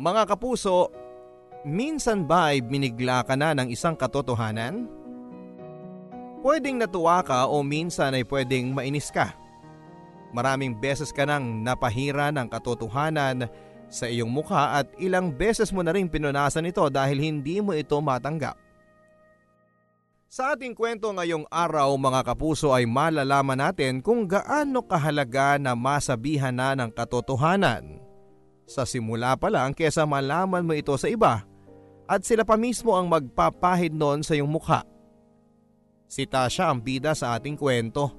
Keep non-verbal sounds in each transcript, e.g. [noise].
Mga kapuso, minsan ba ay binigla ka na ng isang katotohanan? Pwedeng natuwa ka o minsan ay pwedeng mainis ka. Maraming beses ka nang napahira ng katotohanan sa iyong mukha at ilang beses mo na rin pinunasan ito dahil hindi mo ito matanggap. Sa ating kwento ngayong araw mga kapuso ay malalaman natin kung gaano kahalaga na masabihan na ng katotohanan. Sa simula pa lang kesa malaman mo ito sa iba at sila pa mismo ang magpapahid noon sa iyong mukha. Si Tasha ang bida sa ating kwento.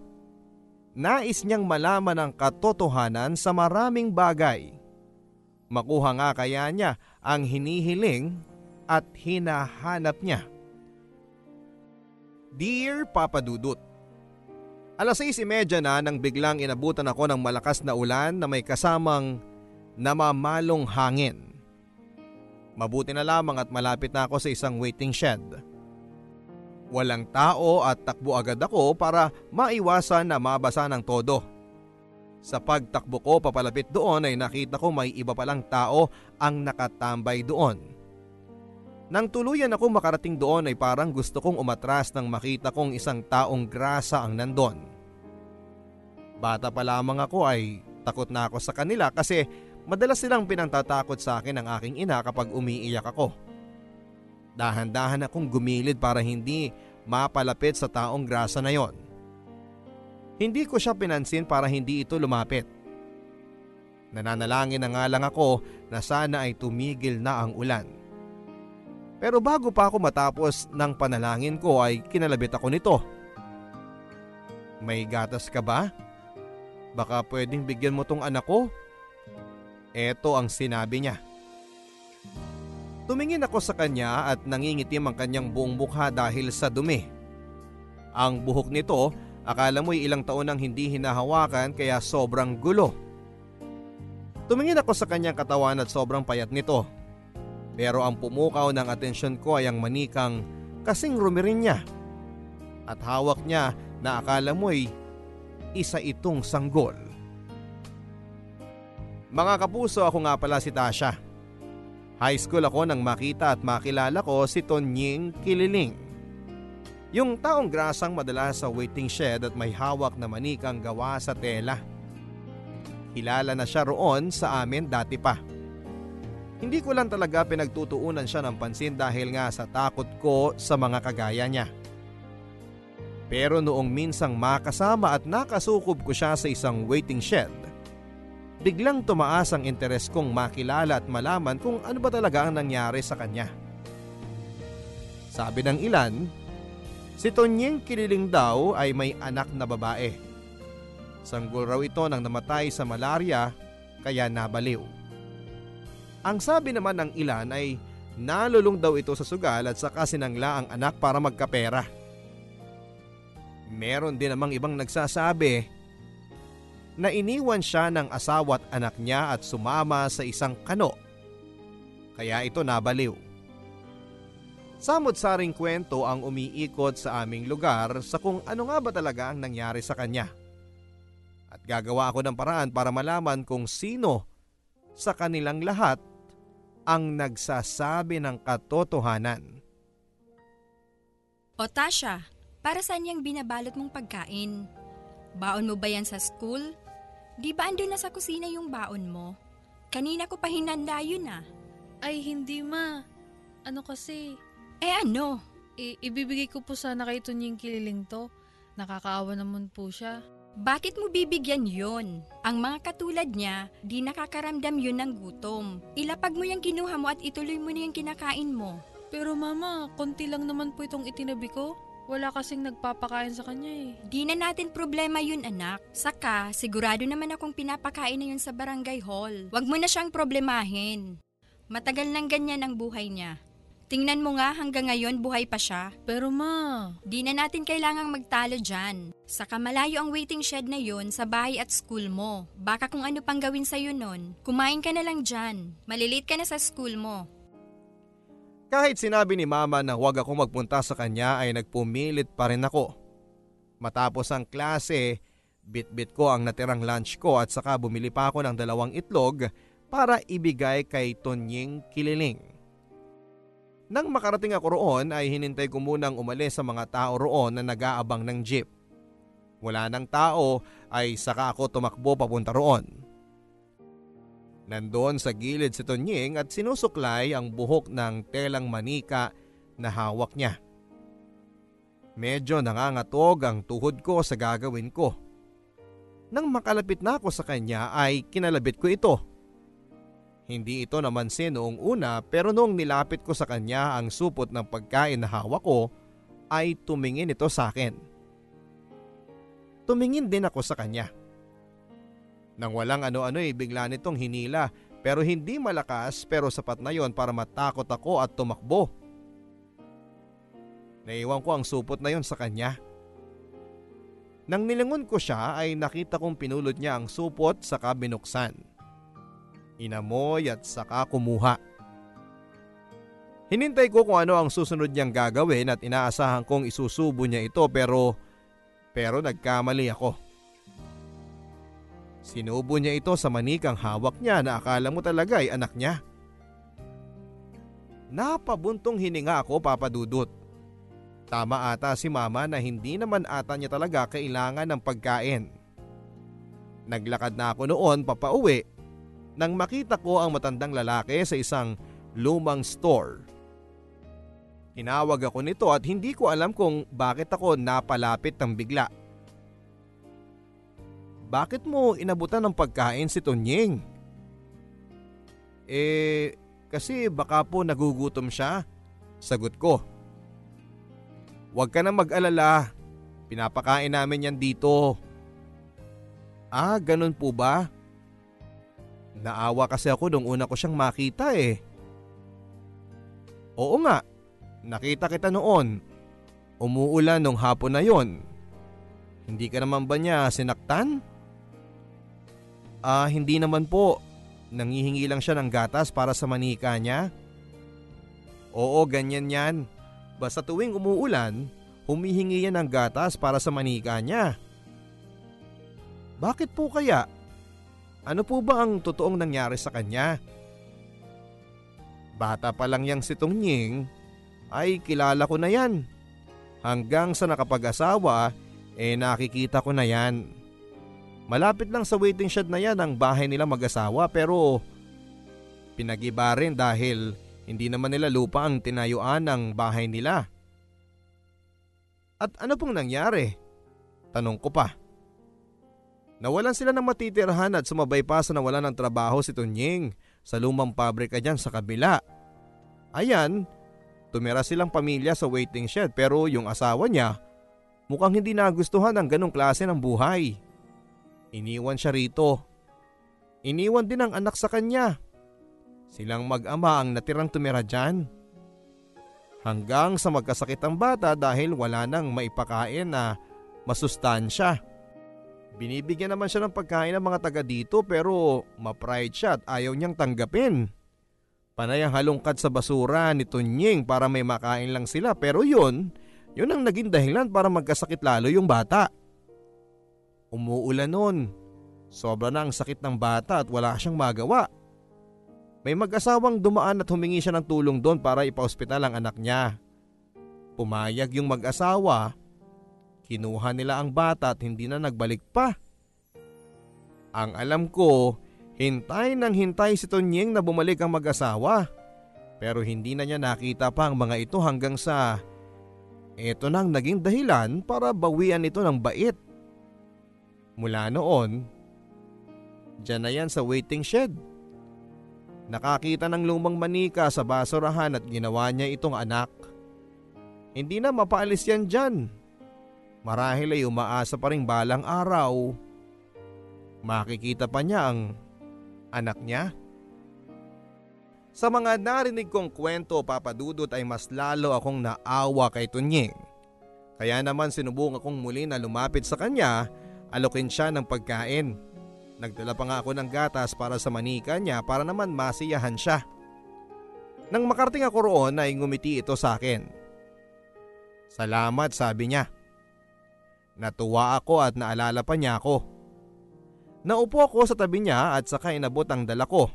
Nais niyang malaman ang katotohanan sa maraming bagay. Makuha nga kaya niya ang hinihiling at hinahanap niya. Dear Papa Dudut, Alas 6.30 na nang biglang inabutan ako ng malakas na ulan na may kasamang namamalong hangin. Mabuti na lamang at malapit na ako sa isang waiting shed. Walang tao at takbo agad ako para maiwasan na mabasa ng todo. Sa pagtakbo ko papalapit doon ay nakita ko may iba palang tao ang nakatambay doon. Nang tuluyan ako makarating doon ay parang gusto kong umatras nang makita kong isang taong grasa ang nandon. Bata pa lamang ako ay takot na ako sa kanila kasi madalas silang pinantatakot sa akin ng aking ina kapag umiiyak ako. Dahan-dahan akong gumilid para hindi mapalapit sa taong grasa na yon. Hindi ko siya pinansin para hindi ito lumapit. Nananalangin na nga lang ako na sana ay tumigil na ang ulan. Pero bago pa ako matapos ng panalangin ko ay kinalabit ako nito. May gatas ka ba? Baka pwedeng bigyan mo tong anak ko? Ito ang sinabi niya. Tumingin ako sa kanya at nangingitim ang kanyang buong mukha dahil sa dumi. Ang buhok nito, akala mo'y ilang taon nang hindi hinahawakan kaya sobrang gulo. Tumingin ako sa kanyang katawan at sobrang payat nito. Pero ang pumukaw ng atensyon ko ay ang manikang kasing rumirin niya. At hawak niya na akala mo'y isa itong sanggol. Mga kapuso ako nga pala si Tasha. High school ako nang makita at makilala ko si Tonying Kililing. Yung taong grasang madalas sa waiting shed at may hawak na manikang gawa sa tela. Kilala na siya roon sa amin dati pa. Hindi ko lang talaga pinagtutuunan siya ng pansin dahil nga sa takot ko sa mga kagaya niya. Pero noong minsang makasama at nakasukob ko siya sa isang waiting shed, biglang tumaas ang interes kong makilala at malaman kung ano ba talaga ang nangyari sa kanya. Sabi ng ilan, si Tonyeng Kililing daw ay may anak na babae. Sanggol raw ito nang namatay sa malaria kaya nabaliw. Ang sabi naman ng ilan ay nalulong daw ito sa sugal at saka sinangla ang anak para magkapera. Meron din namang ibang nagsasabi na iniwan siya ng asawa at anak niya at sumama sa isang kano. Kaya ito nabaliw. Samot-saring kwento ang umiikot sa aming lugar sa kung ano nga ba talaga ang nangyari sa kanya. At gagawa ako ng paraan para malaman kung sino sa kanilang lahat ang nagsasabi ng katotohanan. O Tasha, para saan yung binabalot mong pagkain? Baon mo ba yan sa school? Di ba andun na sa kusina yung baon mo? Kanina ko pa hinanda yun ah. Ay hindi ma. Ano kasi? Eh ano? I- ibibigay ko po sana kay Tunying Kililing to. Nakakaawa naman po siya. Bakit mo bibigyan yon? Ang mga katulad niya, di nakakaramdam yun ng gutom. Ilapag mo yung kinuha mo at ituloy mo na yung kinakain mo. Pero mama, konti lang naman po itong itinabi ko. Wala kasing nagpapakain sa kanya eh. Di na natin problema yun anak. Saka, sigurado naman akong pinapakain na yun sa barangay hall. Huwag mo na siyang problemahin. Matagal nang ganyan ang buhay niya. Tingnan mo nga hanggang ngayon buhay pa siya. Pero ma... Di na natin kailangang magtalo dyan. Saka malayo ang waiting shed na yun sa bahay at school mo. Baka kung ano pang gawin sa'yo nun, kumain ka na lang dyan. Malilate ka na sa school mo. Kahit sinabi ni mama na huwag ako magpunta sa kanya ay nagpumilit pa rin ako. Matapos ang klase, bit-bit ko ang natirang lunch ko at saka bumili pa ako ng dalawang itlog para ibigay kay Tonying Kililing. Nang makarating ako roon ay hinintay ko munang umalis sa mga tao roon na nag-aabang ng jeep. Wala ng tao ay saka ako tumakbo papunta roon. Nandoon sa gilid si Tonying at sinusuklay ang buhok ng telang manika na hawak niya. Medyo nangangatog ang tuhod ko sa gagawin ko. Nang makalapit na ako sa kanya ay kinalabit ko ito. Hindi ito namansin noong una pero noong nilapit ko sa kanya ang supot ng pagkain na hawak ko ay tumingin ito sa akin. Tumingin din ako sa kanya. Nang walang ano-ano ay bigla nitong hinila pero hindi malakas pero sapat na yon para matakot ako at tumakbo. Naiwan ko ang supot na yon sa kanya. Nang nilingon ko siya ay nakita kong pinulot niya ang supot saka binuksan inamoy at saka kumuha. Hinintay ko kung ano ang susunod niyang gagawin at inaasahan kong isusubo niya ito pero pero nagkamali ako. Sinubo niya ito sa manikang hawak niya na akala mo talaga ay anak niya. Napabuntong hininga ako papadudot. Tama ata si mama na hindi naman ata niya talaga kailangan ng pagkain. Naglakad na ako noon papauwi nang makita ko ang matandang lalaki sa isang lumang store. Tinawag ako nito at hindi ko alam kung bakit ako napalapit ng bigla. Bakit mo inabutan ng pagkain si Tonying? Eh, kasi baka po nagugutom siya. Sagot ko. Huwag ka na mag-alala. Pinapakain namin yan dito. Ah, ganun po ba? Naawa kasi ako nung una ko siyang makita eh. Oo nga, nakita kita noon. Umuulan nung hapon na yon. Hindi ka naman ba niya sinaktan? Ah, hindi naman po. Nangihingi lang siya ng gatas para sa manika niya. Oo, ganyan yan. Basta tuwing umuulan, humihingi yan ng gatas para sa manika niya. Bakit po kaya? Ano po ba ang totoong nangyari sa kanya? Bata pa lang yang si Tongying ay kilala ko na yan. Hanggang sa nakapag-asawa eh nakikita ko na yan. Malapit lang sa waiting shed na yan ang bahay nila mag-asawa pero pinagiba rin dahil hindi naman nila lupa ang tinayuan ng bahay nila. At ano pong nangyari? Tanong ko pa. Nawalan sila ng matitirhan at sumabay pa sa nawalan ng trabaho si Tunying sa lumang pabrika dyan sa kabila. Ayan, tumira silang pamilya sa waiting shed pero yung asawa niya mukhang hindi nagustuhan ang ganong klase ng buhay. Iniwan siya rito. Iniwan din ang anak sa kanya. Silang mag-ama ang natirang tumira dyan. Hanggang sa magkasakit ang bata dahil wala nang maipakain na masustansya. Binibigyan naman siya ng pagkain ng mga taga dito pero ma-pride siya at ayaw niyang tanggapin. Panay ang halongkat sa basura ni Tunying para may makain lang sila pero yun, yun ang naging dahilan para magkasakit lalo yung bata. Umuulan nun. Sobra na ang sakit ng bata at wala siyang magawa. May mag-asawang dumaan at humingi siya ng tulong doon para ipa-ospital ang anak niya. Pumayag yung mag-asawa Kinuha nila ang bata at hindi na nagbalik pa. Ang alam ko, hintay nang hintay si Tonyeng na bumalik ang mag-asawa. Pero hindi na niya nakita pa ang mga ito hanggang sa ito nang naging dahilan para bawian ito ng bait. Mula noon, dyan na yan sa waiting shed. Nakakita ng lumang manika sa basurahan at ginawa niya itong anak. Hindi na mapaalis yan dyan. Marahil ay umaasa pa rin balang araw. Makikita pa niya ang anak niya. Sa mga narinig kong kwento papadudot ay mas lalo akong naawa kay Tunying. Kaya naman sinubong akong muli na lumapit sa kanya, alokin siya ng pagkain. Nagdala pa nga ako ng gatas para sa manika niya para naman masiyahan siya. Nang makarating ako roon ay ngumiti ito sa akin. Salamat sabi niya. Natuwa ako at naalala pa niya ako. Naupo ako sa tabi niya at saka inabot ang dala ko.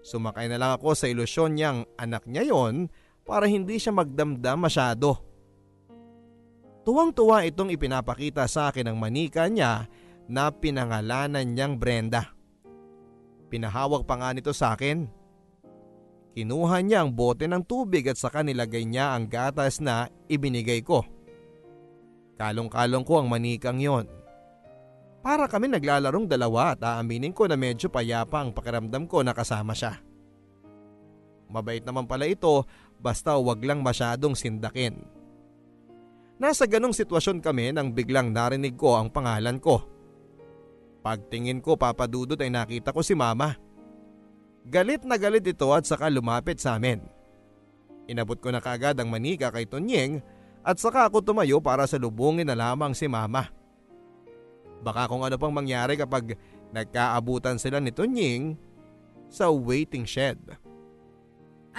Sumakay na lang ako sa ilusyon niyang anak niya yon para hindi siya magdamdam masyado. Tuwang-tuwa itong ipinapakita sa akin ng manika niya na pinangalanan niyang Brenda. Pinahawak pa nga nito sa akin. Kinuha niya ang bote ng tubig at saka nilagay niya ang gatas na ibinigay ko. Kalong-kalong ko ang manikang yon. Para kami naglalarong dalawa at aaminin ko na medyo payapa ang pakiramdam ko na kasama siya. Mabait naman pala ito basta wag lang masyadong sindakin. Nasa ganong sitwasyon kami nang biglang narinig ko ang pangalan ko. Pagtingin ko papadudot ay nakita ko si mama. Galit na galit ito at saka lumapit sa amin. Inabot ko na kaagad ang manika kay Tonyeng at saka ako tumayo para salubungin na lamang si mama. Baka kung ano pang mangyari kapag nagkaabutan sila ni Tonying sa waiting shed.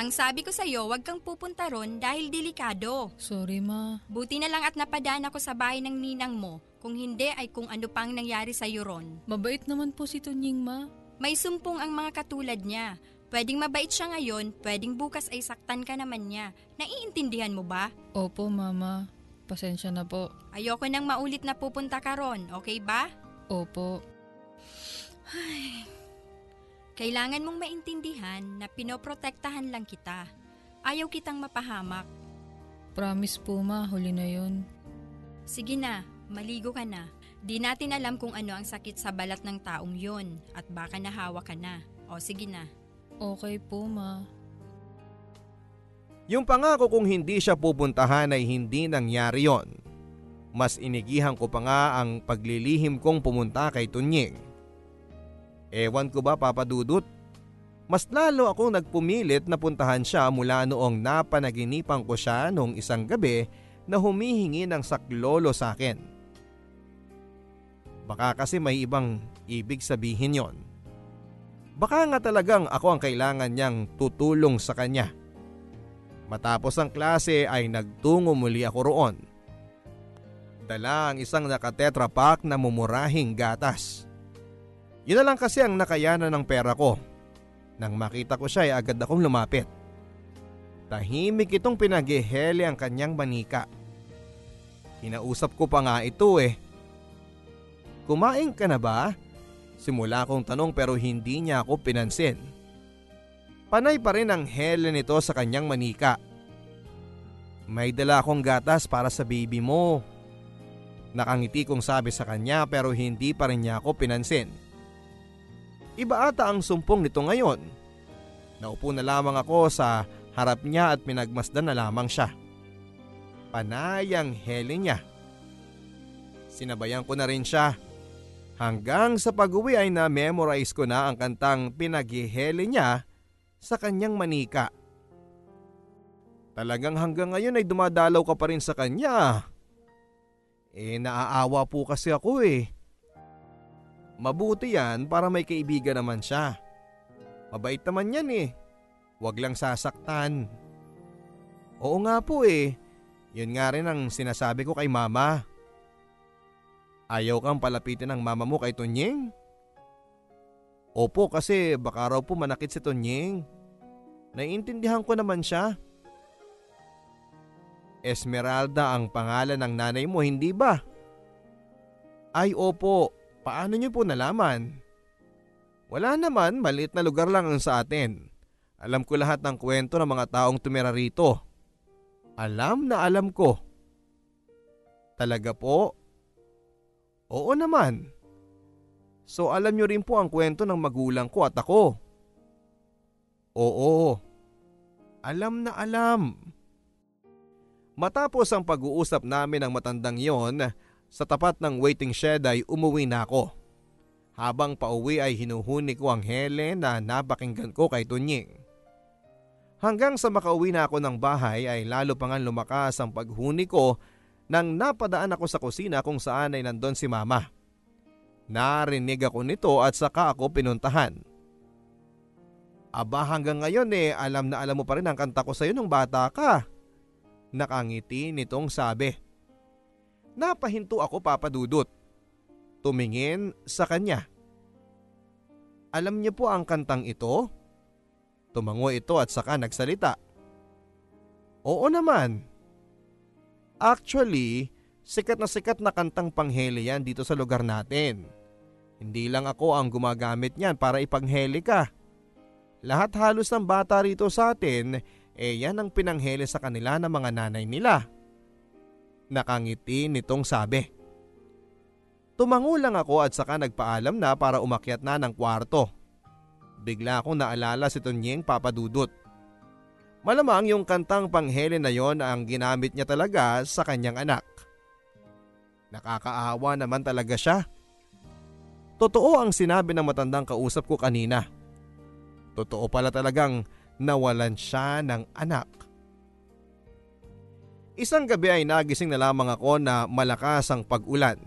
Ang sabi ko sa'yo, huwag kang pupunta ron dahil delikado. Sorry ma. Buti na lang at napadaan ako sa bahay ng ninang mo. Kung hindi ay kung ano pang nangyari sa'yo ron. Mabait naman po si Tunying ma. May sumpong ang mga katulad niya. Pwedeng mabait siya ngayon, pwedeng bukas ay saktan ka naman niya. Naiintindihan mo ba? Opo mama. Pasensya na po. Ayoko nang maulit na pupunta ka ron, okay ba? Opo. Kailangan mong maintindihan na pinoprotektahan lang kita. Ayaw kitang mapahamak. Promise po ma, huli na yun. Sige na, maligo ka na. Di natin alam kung ano ang sakit sa balat ng taong yon at baka nahawa ka na. O sige na. Okay po ma. Yung pangako kung hindi siya pupuntahan ay hindi nangyari yon. Mas inigihan ko pa nga ang paglilihim kong pumunta kay Tunying. Ewan ko ba papadudot? Mas lalo akong nagpumilit na puntahan siya mula noong napanaginipan ko siya noong isang gabi na humihingi ng saklolo sa akin. Baka kasi may ibang ibig sabihin yon. Baka nga talagang ako ang kailangan niyang tutulong sa kanya. Matapos ang klase ay nagtungo muli ako roon. Dala ang isang nakatetra pack na mumurahing gatas. Yun na lang kasi ang nakayanan ng pera ko. Nang makita ko siya ay agad akong lumapit. Tahimik itong pinagihele ang kanyang manika. Kinausap ko pa nga ito eh. Kumain ka na ba? Simula kong tanong pero hindi niya ako pinansin. Panay pa rin ang hele nito sa kanyang manika. May dala akong gatas para sa baby mo. Nakangiti kong sabi sa kanya pero hindi pa rin niya ako pinansin. Iba ata ang sumpong nito ngayon. Naupo na lamang ako sa harap niya at pinagmasdan na lamang siya. Panay ang hele niya. Sinabayan ko na rin siya. Hanggang sa pag-uwi ay na-memorize ko na ang kantang pinaghihele niya sa kanyang manika. Talagang hanggang ngayon ay dumadalaw ka pa rin sa kanya. Eh naaawa po kasi ako eh. Mabuti yan para may kaibigan naman siya. Mabait naman yan eh. Huwag lang sasaktan. Oo nga po eh. Yun nga rin ang sinasabi ko kay mama. Ayaw kang palapitin ng mama mo kay Tonyeng? Opo kasi baka raw po manakit si Tonyeng. Naiintindihan ko naman siya. Esmeralda ang pangalan ng nanay mo, hindi ba? Ay opo, paano niyo po nalaman? Wala naman, maliit na lugar lang ang sa atin. Alam ko lahat ng kwento ng mga taong tumira rito. Alam na alam ko. Talaga po? Oo naman. So alam niyo rin po ang kwento ng magulang ko at ako. Oo. Alam na alam. Matapos ang pag-uusap namin ng matandang yon, sa tapat ng waiting shed ay umuwi na ako. Habang pauwi ay hinuhuni ko ang hele na napakinggan ko kay Tunying. Hanggang sa makauwi na ako ng bahay ay lalo pa nga lumakas ang paghuni ko nang napadaan ako sa kusina kung saan ay nandun si mama. Narinig ako nito at saka ako pinuntahan. Aba hanggang ngayon eh alam na alam mo pa rin ang kanta ko sa'yo nung bata ka. Nakangiti nitong sabi. Napahinto ako papadudot. Tumingin sa kanya. Alam niyo po ang kantang ito? Tumango ito at saka nagsalita. Oo naman. Actually, sikat na sikat na kantang pangheli yan dito sa lugar natin. Hindi lang ako ang gumagamit niyan para ipangheli ka. Lahat halos ng bata rito sa atin, eh yan ang pinangheli sa kanila ng mga nanay nila. Nakangiti nitong sabi. Tumango lang ako at saka nagpaalam na para umakyat na ng kwarto. Bigla akong naalala si Tonyeng papadudot. Malamang yung kantang panghele na yon ang ginamit niya talaga sa kanyang anak. Nakakaawa naman talaga siya. Totoo ang sinabi ng matandang kausap ko kanina. Totoo pala talagang nawalan siya ng anak. Isang gabi ay nagising na lamang ako na malakas ang pag-ulan.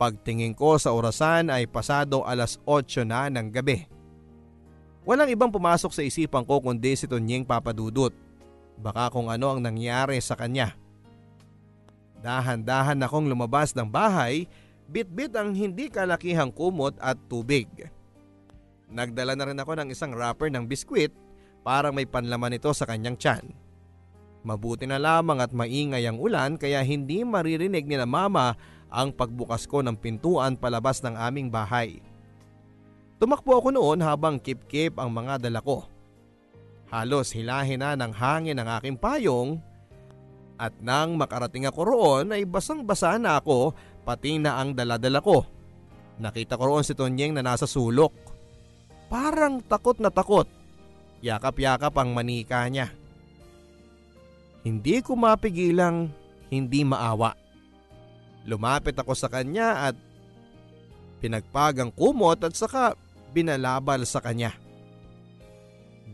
Pagtingin ko sa orasan ay pasado alas 8 na ng gabi. Walang ibang pumasok sa isipan ko kundi si Tonyeng Papadudut. Baka kung ano ang nangyari sa kanya. Dahan-dahan akong lumabas ng bahay, bit-bit ang hindi kalakihang kumot at tubig. Nagdala na rin ako ng isang wrapper ng biskwit parang may panlaman ito sa kanyang tiyan. Mabuti na lamang at maingay ang ulan kaya hindi maririnig ni na mama ang pagbukas ko ng pintuan palabas ng aming bahay. Tumakbo ako noon habang kip-kip ang mga dala ko. Halos hilahin na ng hangin ang aking payong at nang makarating ako roon ay basang-basa na ako pati na ang daladala ko. Nakita ko roon si Tonyeng na nasa sulok. Parang takot na takot. Yakap-yakap ang manika niya. Hindi ko mapigilang hindi maawa. Lumapit ako sa kanya at pinagpagang kumot at saka binalabal sa kanya.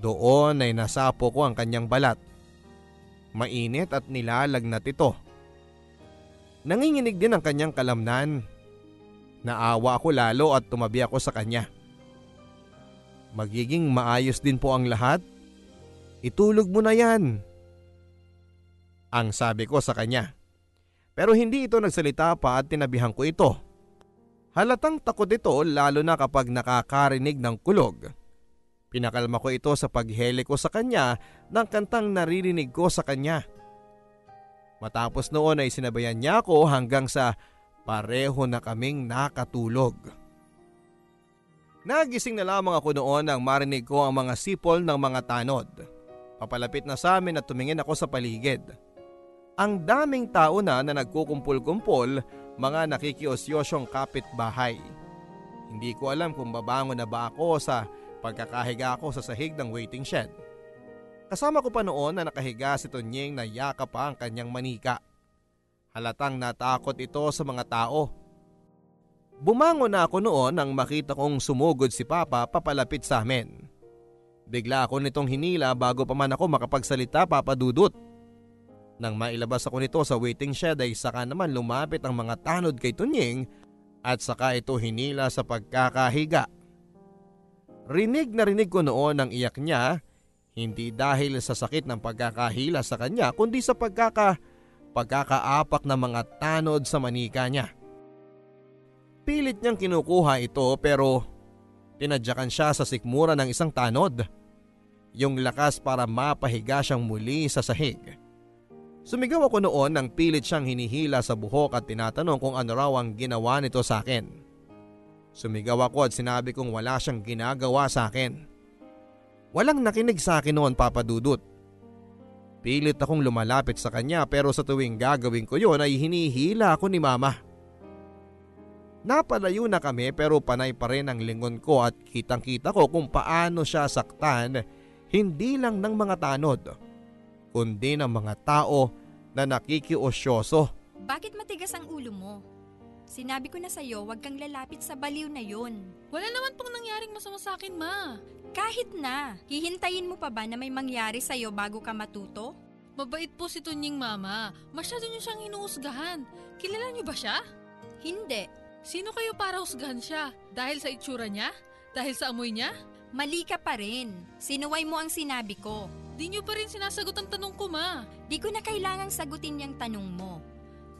Doon ay nasapo ko ang kanyang balat. Mainit at nilalagnat ito. Nanginginig din ang kanyang kalamnan. Naawa ako lalo at tumabi ako sa kanya. Magiging maayos din po ang lahat. Itulog mo na yan. Ang sabi ko sa kanya. Pero hindi ito nagsalita pa at tinabihan ko ito. Halatang takot ito lalo na kapag nakakarinig ng kulog. Pinakalma ko ito sa paghele ko sa kanya ng kantang naririnig ko sa kanya. Matapos noon ay sinabayan niya ako hanggang sa pareho na kaming nakatulog. Nagising na lamang ako noon nang marinig ko ang mga sipol ng mga tanod. Papalapit na sa amin at tumingin ako sa paligid. Ang daming tao na na nagkukumpul-kumpol mga nakikiosyosong kapitbahay. Hindi ko alam kung babangon na ba ako sa pagkakahiga ako sa sahig ng waiting shed. Kasama ko pa noon na nakahiga si Tonyeng na yakap pa ang kanyang manika. Halatang natakot ito sa mga tao. Bumangon na ako noon nang makita kong sumugod si Papa papalapit sa amin. Bigla ako nitong hinila bago pa man ako makapagsalita papadudot. Nang mailabas ako nito sa waiting shed ay saka naman lumapit ang mga tanod kay Tunying at saka ito hinila sa pagkakahiga. Rinig na rinig ko noon ang iyak niya, hindi dahil sa sakit ng pagkakahila sa kanya kundi sa pagkaka, pagkakaapak ng mga tanod sa manika niya. Pilit niyang kinukuha ito pero tinadyakan siya sa sikmura ng isang tanod. Yung lakas para mapahiga siyang muli sa sahig. Sumigaw ako noon nang pilit siyang hinihila sa buhok at tinatanong kung ano raw ang ginawa nito sa akin. Sumigaw ako at sinabi kong wala siyang ginagawa sa akin. Walang nakinig sa akin noon papadudot. Pilit akong lumalapit sa kanya pero sa tuwing gagawin ko yon ay hinihila ako ni mama. Napalayo na kami pero panay pa rin ang lingon ko at kitang kita ko kung paano siya saktan hindi lang ng mga tanod kundi ng mga tao na nakikiosyoso. Bakit matigas ang ulo mo? Sinabi ko na sa'yo, huwag kang lalapit sa baliw na yon. Wala naman pong nangyaring masama sa akin, ma. Kahit na, hihintayin mo pa ba na may mangyari sa'yo bago ka matuto? Mabait po si Tunying mama. Masyado niyo siyang inuusgahan. Kilala niyo ba siya? Hindi. Sino kayo para husgahan siya? Dahil sa itsura niya? Dahil sa amoy niya? Mali ka pa rin. Sinuway mo ang sinabi ko. Di niyo pa rin sinasagot ang tanong ko, ma. Di ko na kailangang sagutin yung tanong mo.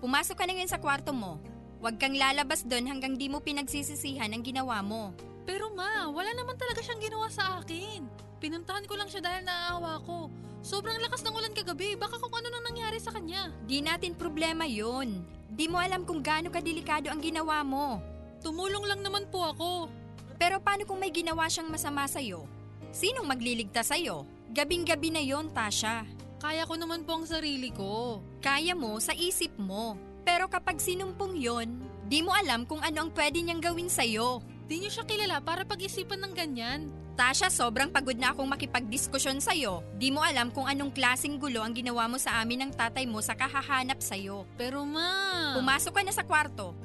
Pumasok ka na ngayon sa kwarto mo. Huwag kang lalabas doon hanggang di mo pinagsisisihan ang ginawa mo. Pero ma, wala naman talaga siyang ginawa sa akin. Pinuntahan ko lang siya dahil naaawa ko. Sobrang lakas ng ulan kagabi, baka kung ano nang nangyari sa kanya. Di natin problema yun. Di mo alam kung gaano kadelikado ang ginawa mo. Tumulong lang naman po ako. Pero paano kung may ginawa siyang masama sa'yo? Sinong magliligtas sa'yo? Gabing-gabi na yon Tasha. Kaya ko naman po ang sarili ko. Kaya mo sa isip mo. Pero kapag sinumpong yon, di mo alam kung ano ang pwede niyang gawin sa'yo. Di niyo siya kilala para pag-isipan ng ganyan. Tasha, sobrang pagod na akong makipagdiskusyon sa'yo. Di mo alam kung anong klasing gulo ang ginawa mo sa amin ng tatay mo sa kahahanap sa'yo. Pero ma... Pumasok ka na sa kwarto.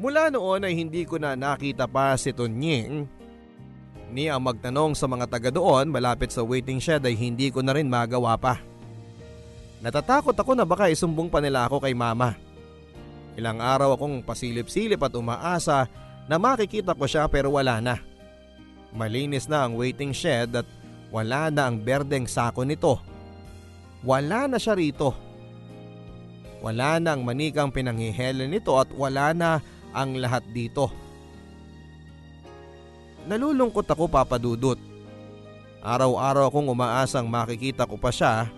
Mula noon ay hindi ko na nakita pa si Tunying. Ni ang magtanong sa mga taga doon malapit sa waiting shed ay hindi ko na rin magawa pa. Natatakot ako na baka isumbong pa nila ako kay mama. Ilang araw akong pasilip-silip at umaasa na makikita ko siya pero wala na. Malinis na ang waiting shed at wala na ang berdeng sako nito. Wala na siya rito. Wala na ang manikang pinanghihela nito at wala na ang lahat dito. Nalulungkot ako papadudot. Araw-araw akong umaasang makikita ko pa siya.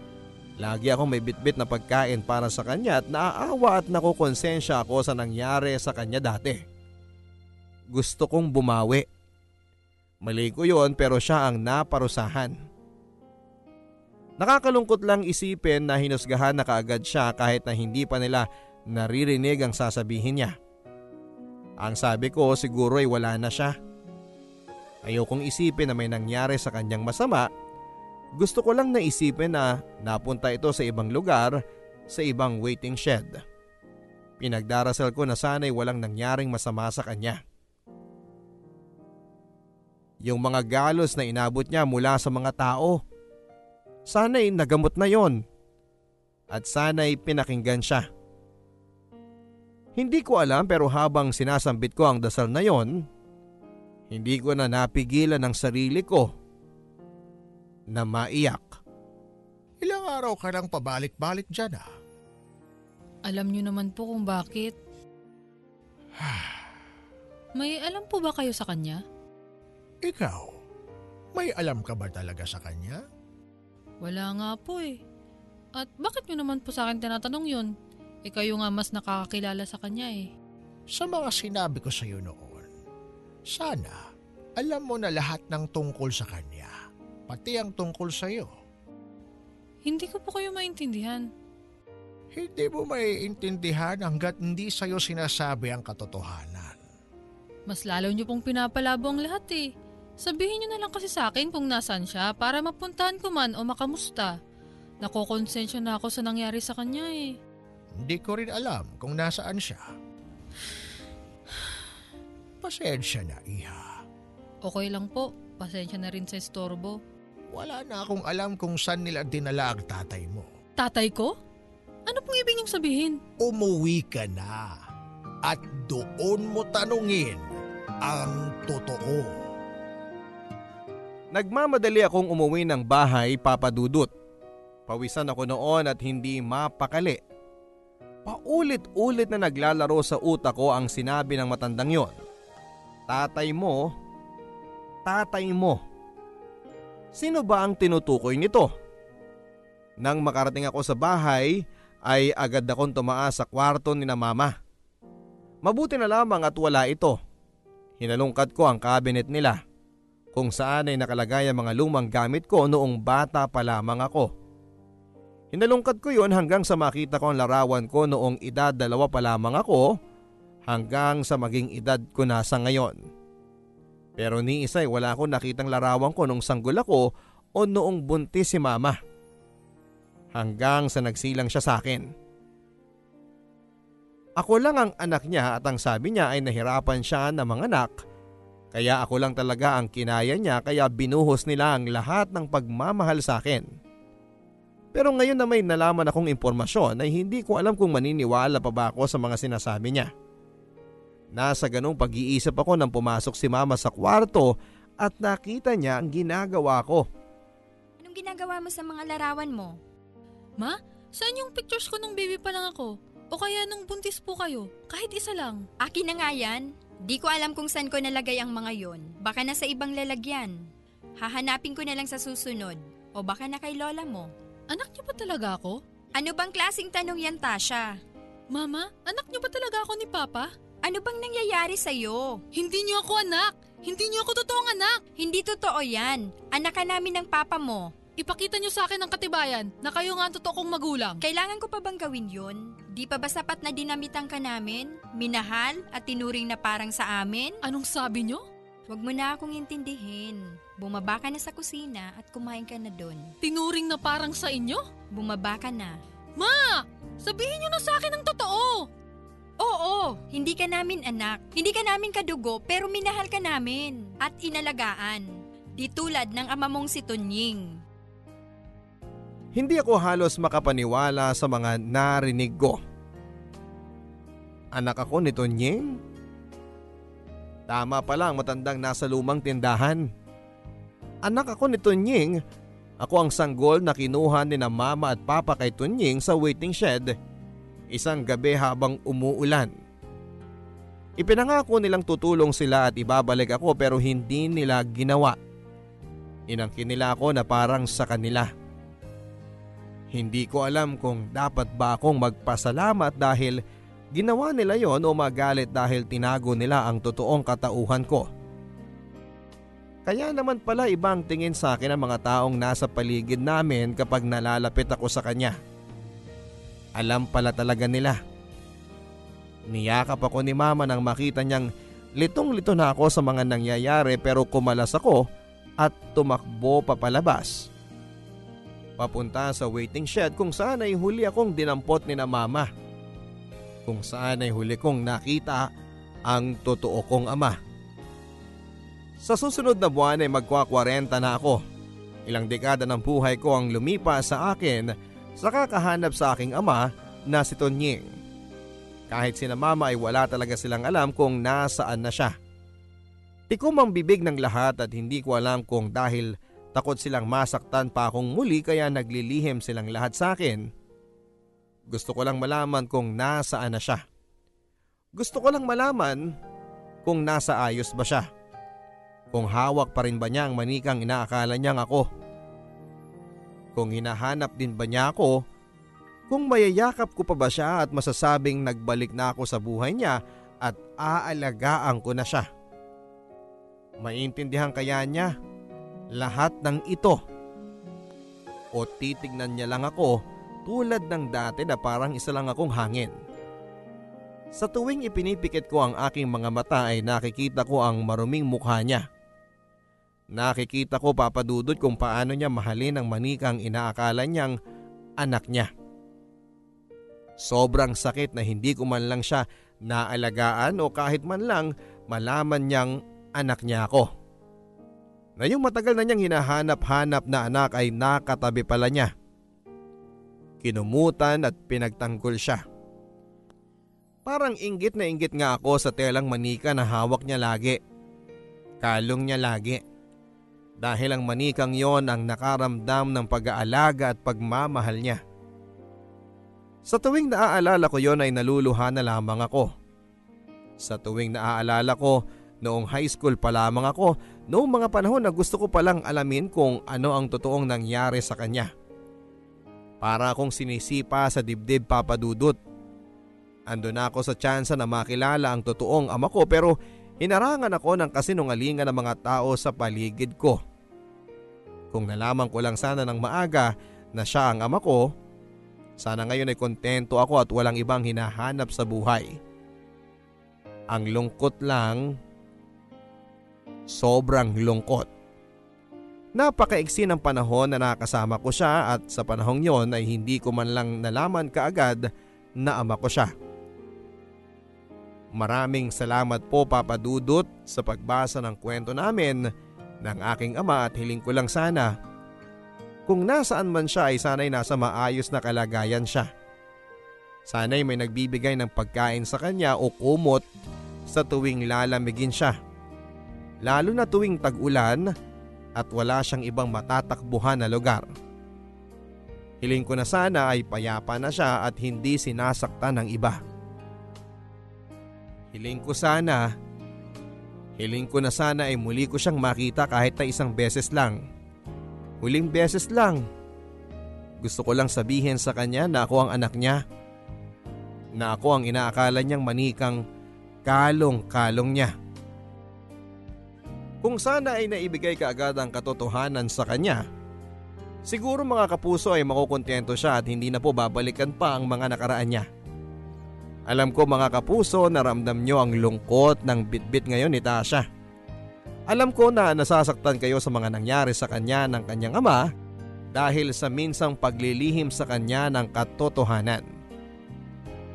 Lagi akong may bitbit na pagkain para sa kanya at naaawa at nakukonsensya ako sa nangyari sa kanya dati gusto kong bumawi. Mali ko yon pero siya ang naparusahan. Nakakalungkot lang isipin na hinusgahan na kaagad siya kahit na hindi pa nila naririnig ang sasabihin niya. Ang sabi ko siguro ay wala na siya. Ayokong isipin na may nangyari sa kanyang masama. Gusto ko lang na isipin na napunta ito sa ibang lugar, sa ibang waiting shed. Pinagdarasal ko na sana'y walang nangyaring masama sa kanya. Yung mga galos na inabot niya mula sa mga tao. Sana'y nagamot na yon. At sana'y pinakinggan siya. Hindi ko alam pero habang sinasambit ko ang dasal na yon, hindi ko na napigilan ang sarili ko na maiyak. Ilang araw ka nang pabalik-balik dyan ah. Alam niyo naman po kung bakit. [sighs] May alam po ba kayo sa kanya? Ikaw, may alam ka ba talaga sa kanya? Wala nga po eh. At bakit nyo naman po sa akin tinatanong yun? E kayo nga mas nakakakilala sa kanya eh. Sa mga sinabi ko sa iyo noon, sana alam mo na lahat ng tungkol sa kanya, pati ang tungkol sa iyo. Hindi ko po kayo maintindihan. Hindi mo maiintindihan hanggat hindi sa iyo sinasabi ang katotohanan. Mas lalo nyo pong pinapalabo ang lahat eh. Sabihin nyo na lang kasi sa akin kung nasan siya para mapuntahan ko man o makamusta. Nakokonsensya na ako sa nangyari sa kanya eh. Hindi ko rin alam kung nasaan siya. Pasensya na, Iha. Okay lang po. Pasensya na rin sa estorbo. Wala na akong alam kung saan nila dinala ang tatay mo. Tatay ko? Ano pong ibig niyong sabihin? Umuwi ka na at doon mo tanungin ang totoo. Nagmamadali akong umuwi ng bahay papadudot. Pawisan ako noon at hindi mapakali. Paulit-ulit na naglalaro sa utak ko ang sinabi ng matandang yon. Tatay mo, tatay mo. Sino ba ang tinutukoy nito? Nang makarating ako sa bahay ay agad akong tumaas sa kwarto ni na mama. Mabuti na lamang at wala ito. Hinalungkat ko ang cabinet nila kung saan ay nakalagay ang mga lumang gamit ko noong bata pa lamang ako. Hinalungkat ko yon hanggang sa makita ko ang larawan ko noong edad dalawa pa lamang ako hanggang sa maging edad ko na sa ngayon. Pero ni isa ay wala akong nakitang larawan ko nung sanggol ako o noong buntis si mama. Hanggang sa nagsilang siya sa akin. Ako lang ang anak niya at ang sabi niya ay nahirapan siya na mga anak kaya ako lang talaga ang kinaya niya kaya binuhos nila ang lahat ng pagmamahal sa akin. Pero ngayon na may nalaman akong impormasyon ay hindi ko alam kung maniniwala pa ba ako sa mga sinasabi niya. Nasa ganong pag-iisip ako nang pumasok si mama sa kwarto at nakita niya ang ginagawa ko. Anong ginagawa mo sa mga larawan mo? Ma, saan yung pictures ko nung baby pa lang ako? O kaya nung buntis po kayo? Kahit isa lang. Akin na nga yan. Di ko alam kung saan ko nalagay ang mga yon. Baka nasa ibang lalagyan. Hahanapin ko na lang sa susunod. O baka na kay lola mo. Anak niyo ba talaga ako? Ano bang klasing tanong yan, Tasha? Mama, anak niyo ba talaga ako ni Papa? Ano bang nangyayari sa'yo? Hindi niyo ako anak! Hindi niyo ako totoong anak! Hindi totoo yan. Anak ka namin ng papa mo. Ipakita niyo sa akin ang katibayan na kayo nga ang totoo kong magulang. Kailangan ko pa bang gawin yun? Di pa ba sapat na dinamitan ka namin? Minahal at tinuring na parang sa amin? Anong sabi niyo? Huwag mo na akong intindihin. Bumaba ka na sa kusina at kumain ka na doon. Tinuring na parang sa inyo? Bumaba ka na. Ma! Sabihin niyo na sa akin ang totoo! Oo, hindi ka namin anak. Hindi ka namin kadugo pero minahal ka namin. At inalagaan. Di tulad ng ama mong si Tunying. Hindi ako halos makapaniwala sa mga narinig ko. Anak ako ni Tonyeng? Tama pala ang matandang nasa lumang tindahan. Anak ako ni Tonyeng. Ako ang sanggol na kinuha ni na mama at papa kay Tonyeng sa waiting shed isang gabi habang umuulan. Ipinangako nilang tutulong sila at ibabalik ako pero hindi nila ginawa. Inangkin nila ako na parang sa kanila. Hindi ko alam kung dapat ba akong magpasalamat dahil ginawa nila yon o magalit dahil tinago nila ang totoong katauhan ko. Kaya naman pala ibang tingin sa akin ang mga taong nasa paligid namin kapag nalalapit ako sa kanya. Alam pala talaga nila. Niyakap ako ni mama nang makita niyang litong-lito na ako sa mga nangyayari pero kumalas ako at tumakbo papalabas. Papunta sa waiting shed kung saan ay huli akong dinampot ni na mama. Kung saan ay huli kong nakita ang totoo kong ama. Sa susunod na buwan ay magkwa-40 na ako. Ilang dekada ng buhay ko ang lumipas sa akin sa kakahanap sa aking ama na si Tonying. Kahit sina mama ay wala talaga silang alam kung nasaan na siya. Tikom ang bibig ng lahat at hindi ko alam kung dahil takot silang masaktan pa akong muli kaya naglilihim silang lahat sa akin. Gusto ko lang malaman kung nasaan na siya. Gusto ko lang malaman kung nasa ayos ba siya. Kung hawak pa rin ba niya ang manikang inaakala niyang ako. Kung hinahanap din ba niya ako, kung mayayakap ko pa ba siya at masasabing nagbalik na ako sa buhay niya at aalagaan ko na siya. Maintindihan kaya niya lahat ng ito. O titignan niya lang ako tulad ng dati na parang isa lang akong hangin. Sa tuwing ipinipikit ko ang aking mga mata ay nakikita ko ang maruming mukha niya. Nakikita ko papadudod kung paano niya mahalin ang manikang inaakala niyang anak niya. Sobrang sakit na hindi ko man lang siya naalagaan o kahit man lang malaman niyang anak niya ako. Na yung matagal na niyang hinahanap-hanap na anak ay nakatabi pala niya. Kinumutan at pinagtanggol siya. Parang inggit na inggit nga ako sa telang manika na hawak niya lagi. Kalong niya lagi dahil ang manikang yon ang nakaramdam ng pag-aalaga at pagmamahal niya. Sa tuwing naaalala ko yon ay naluluha na lamang ako. Sa tuwing naaalala ko noong high school pa lamang ako noong mga panahon na gusto ko palang alamin kung ano ang totoong nangyari sa kanya. Para akong sinisipa sa dibdib papadudot. Ando na ako sa tsansa na makilala ang totoong ama ko pero hinarangan ako ng kasinungalingan ng mga tao sa paligid ko. Kung nalaman ko lang sana ng maaga na siya ang ama ko, sana ngayon ay kontento ako at walang ibang hinahanap sa buhay. Ang lungkot lang, sobrang lungkot. Napakaiksi ng panahon na nakasama ko siya at sa panahong yon ay hindi ko man lang nalaman kaagad na ama ko siya. Maraming salamat po Papa Dudut sa pagbasa ng kwento namin ng aking ama at hiling ko lang sana kung nasaan man siya ay sana'y nasa maayos na kalagayan siya. Sana'y may nagbibigay ng pagkain sa kanya o kumot sa tuwing lalamigin siya. Lalo na tuwing tag-ulan at wala siyang ibang matatakbuhan na lugar. Hiling ko na sana ay payapa na siya at hindi sinasaktan ng iba. Hiling ko sana Hiling ko na sana ay muli ko siyang makita kahit na isang beses lang. Huling beses lang. Gusto ko lang sabihin sa kanya na ako ang anak niya. Na ako ang inaakala niyang manikang kalong-kalong niya. Kung sana ay naibigay kaagad ang katotohanan sa kanya, siguro mga kapuso ay makukontento siya at hindi na po babalikan pa ang mga nakaraan niya. Alam ko mga kapuso naramdam nyo ang lungkot ng bitbit ngayon ni Tasha. Alam ko na nasasaktan kayo sa mga nangyari sa kanya ng kanyang ama dahil sa minsang paglilihim sa kanya ng katotohanan.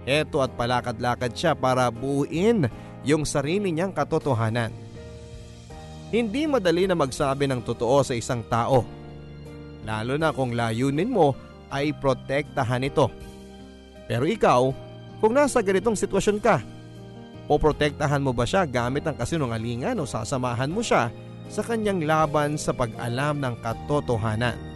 Heto at palakad-lakad siya para buuin yung sarili niyang katotohanan. Hindi madali na magsabi ng totoo sa isang tao. Lalo na kung layunin mo ay protektahan ito. Pero ikaw, kung nasa ganitong sitwasyon ka, poprotektahan mo ba siya gamit ang kasinungalingan o sasamahan mo siya sa kanyang laban sa pag-alam ng katotohanan?